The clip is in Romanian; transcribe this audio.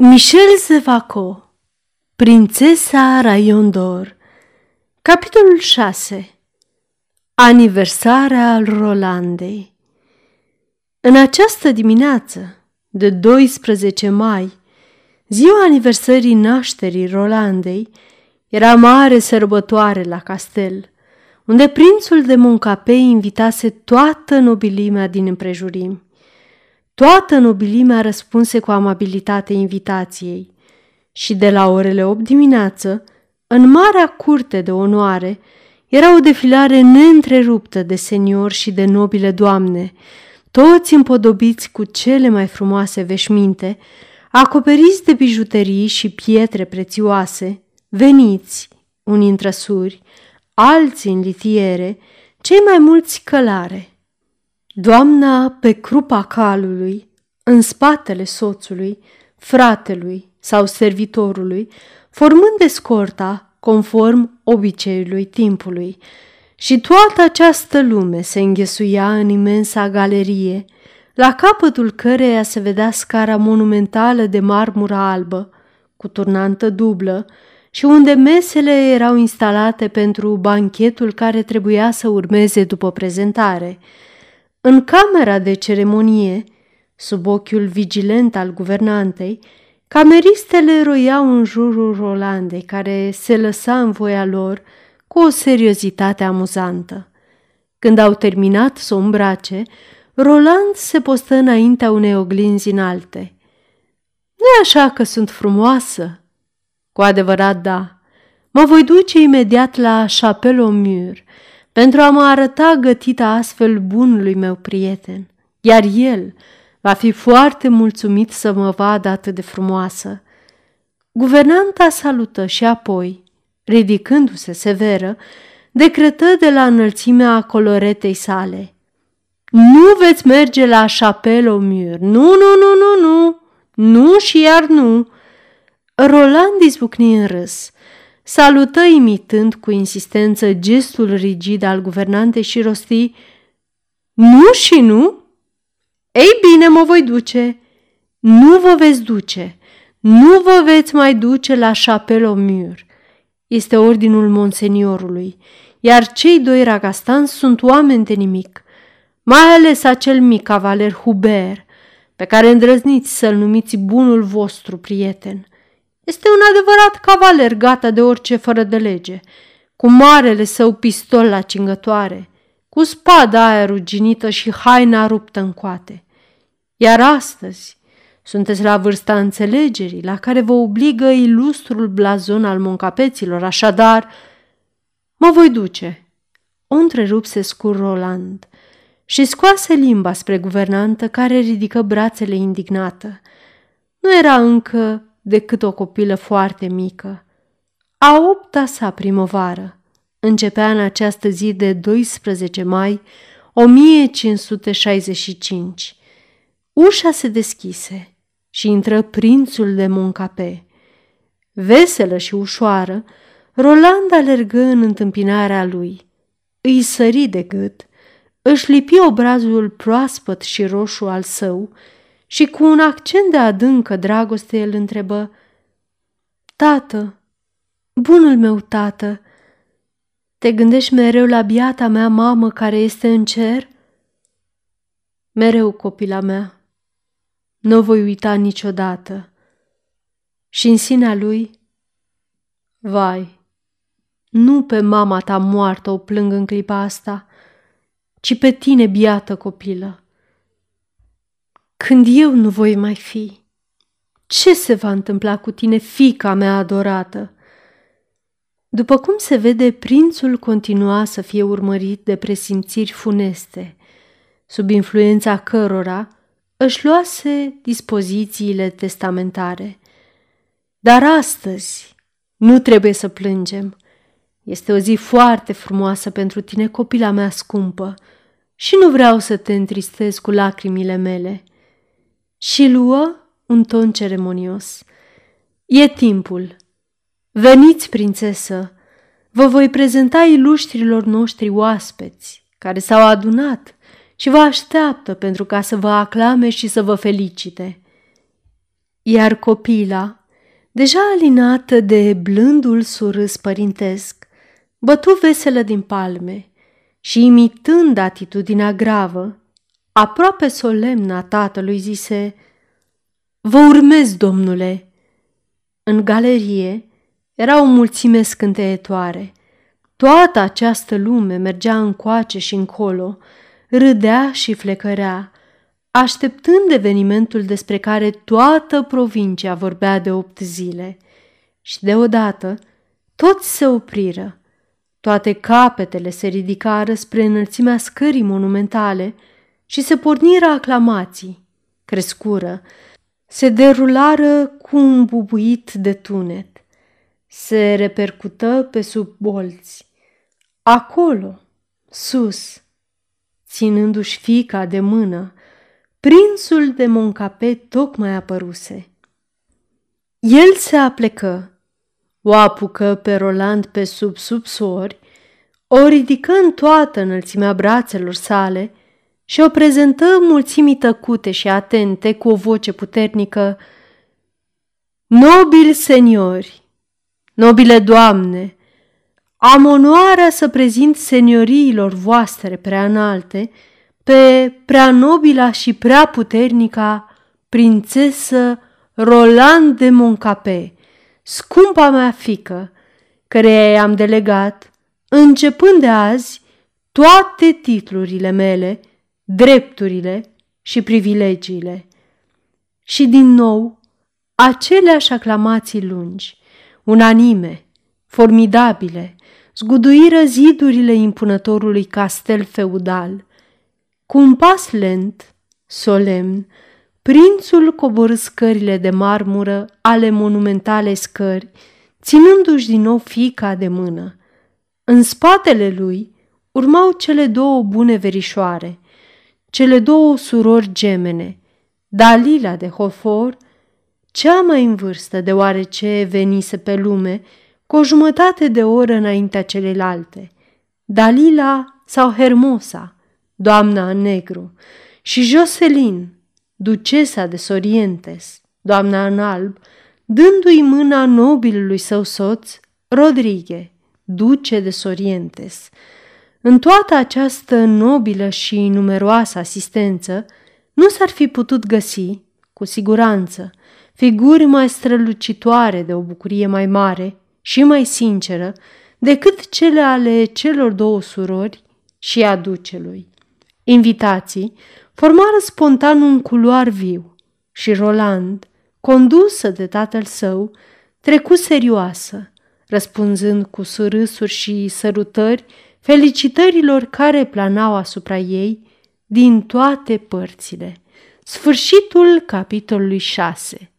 Michel Zevaco Prințesa Raion d'Or Capitolul 6 Aniversarea al Rolandei În această dimineață de 12 mai, ziua aniversării nașterii Rolandei, era mare sărbătoare la castel, unde prințul de Moncapei invitase toată nobilimea din împrejurimi. Toată nobilimea răspunse cu amabilitate invitației și de la orele 8 dimineață, în marea curte de onoare, era o defilare neîntreruptă de seniori și de nobile doamne, toți împodobiți cu cele mai frumoase veșminte, acoperiți de bijuterii și pietre prețioase, veniți, unii în trăsuri, alții în litiere, cei mai mulți călare. Doamna pe crupa calului, în spatele soțului, fratelui sau servitorului, formând escorta conform obiceiului timpului. Și toată această lume se înghesuia în imensa galerie, la capătul căreia se vedea scara monumentală de marmură albă, cu turnantă dublă, și unde mesele erau instalate pentru banchetul care trebuia să urmeze după prezentare – în camera de ceremonie, sub ochiul vigilent al guvernantei, cameristele roiau în jurul Rolandei, care se lăsa în voia lor cu o seriozitate amuzantă. Când au terminat să o îmbrace, Roland se postă înaintea unei oglinzi înalte. nu e așa că sunt frumoasă?" Cu adevărat da. Mă voi duce imediat la Chapelle au Mur pentru a mă arăta gătită astfel bunului meu prieten, iar el va fi foarte mulțumit să mă vadă atât de frumoasă. Guvernanta salută și apoi, ridicându-se severă, decretă de la înălțimea coloretei sale. Nu veți merge la Chapelle au Mur. Nu, nu, nu, nu, nu. Nu și iar nu. Roland izbucni în râs salută imitând cu insistență gestul rigid al guvernantei și rosti Nu și nu? Ei bine, mă voi duce. Nu vă veți duce. Nu vă veți mai duce la Chapelle au Mur. Este ordinul monseniorului, iar cei doi ragastanți sunt oameni de nimic, mai ales acel mic cavaler Hubert, pe care îndrăzniți să-l numiți bunul vostru prieten – este un adevărat cavaler gata de orice fără de lege, cu marele său pistol la cingătoare, cu spada aia ruginită și haina ruptă în coate. Iar astăzi sunteți la vârsta înțelegerii, la care vă obligă ilustrul blazon al moncapeților, așadar mă voi duce. O întrerupse scur Roland și scoase limba spre guvernantă care ridică brațele indignată. Nu era încă decât o copilă foarte mică. A opta sa primăvară începea în această zi de 12 mai 1565. Ușa se deschise și intră prințul de Moncape. Veselă și ușoară, Roland alergă în întâmpinarea lui. Îi sări de gât, își lipi obrazul proaspăt și roșu al său și cu un accent de adâncă dragoste el întrebă Tată, bunul meu tată, te gândești mereu la biata mea mamă care este în cer? Mereu, copila mea, nu voi uita niciodată. Și în sinea lui, vai, nu pe mama ta moartă o plâng în clipa asta, ci pe tine, biată copilă când eu nu voi mai fi? Ce se va întâmpla cu tine, fica mea adorată? După cum se vede, prințul continua să fie urmărit de presimțiri funeste, sub influența cărora își luase dispozițiile testamentare. Dar astăzi nu trebuie să plângem. Este o zi foarte frumoasă pentru tine, copila mea scumpă, și nu vreau să te întristez cu lacrimile mele și luă un ton ceremonios. E timpul. Veniți, prințesă, vă voi prezenta iluștrilor noștri oaspeți, care s-au adunat și vă așteaptă pentru ca să vă aclame și să vă felicite. iar copila, deja alinată de blândul surâs părintesc, bătu veselă din palme și, imitând atitudinea gravă, aproape solemnă a tatălui, zise Vă urmez, domnule! În galerie era o mulțime scânteietoare. Toată această lume mergea încoace și încolo, râdea și flecărea, așteptând evenimentul despre care toată provincia vorbea de opt zile. Și deodată toți se opriră. Toate capetele se ridicară spre înălțimea scării monumentale și se porniră aclamații, crescură, se derulară cu un bubuit de tunet, se repercută pe sub bolți. Acolo, sus, ținându-și fica de mână, prințul de Moncape tocmai apăruse. El se aplecă, o apucă pe Roland pe sub subsori, o ridică în toată înălțimea brațelor sale și o prezentă mulțimii tăcute și atente cu o voce puternică. Nobili seniori, nobile doamne, am onoarea să prezint senioriilor voastre prea înalte pe prea nobila și prea puternica prințesă Roland de Moncape, scumpa mea fică, care i-am delegat, începând de azi, toate titlurile mele, drepturile și privilegiile. Și din nou, aceleași aclamații lungi, unanime, formidabile, zguduiră zidurile impunătorului castel feudal. Cu un pas lent, solemn, prințul coborâ scările de marmură ale monumentale scări, ținându-și din nou fica de mână. În spatele lui urmau cele două bune verișoare, cele două surori gemene, Dalila de Hofor, cea mai în vârstă deoarece venise pe lume cu o jumătate de oră înaintea celelalte, Dalila sau Hermosa, doamna în negru, și Jocelyn, ducesa de Sorientes, doamna în alb, dându-i mâna nobilului său soț, Rodrigue, duce de Sorientes. În toată această nobilă și numeroasă asistență, nu s-ar fi putut găsi, cu siguranță, figuri mai strălucitoare de o bucurie mai mare și mai sinceră decât cele ale celor două surori și a ducelui. Invitații formară spontan un culoar viu și Roland, condusă de tatăl său, trecu serioasă, răspunzând cu surâsuri și sărutări felicitărilor care planau asupra ei din toate părțile. Sfârșitul capitolului 6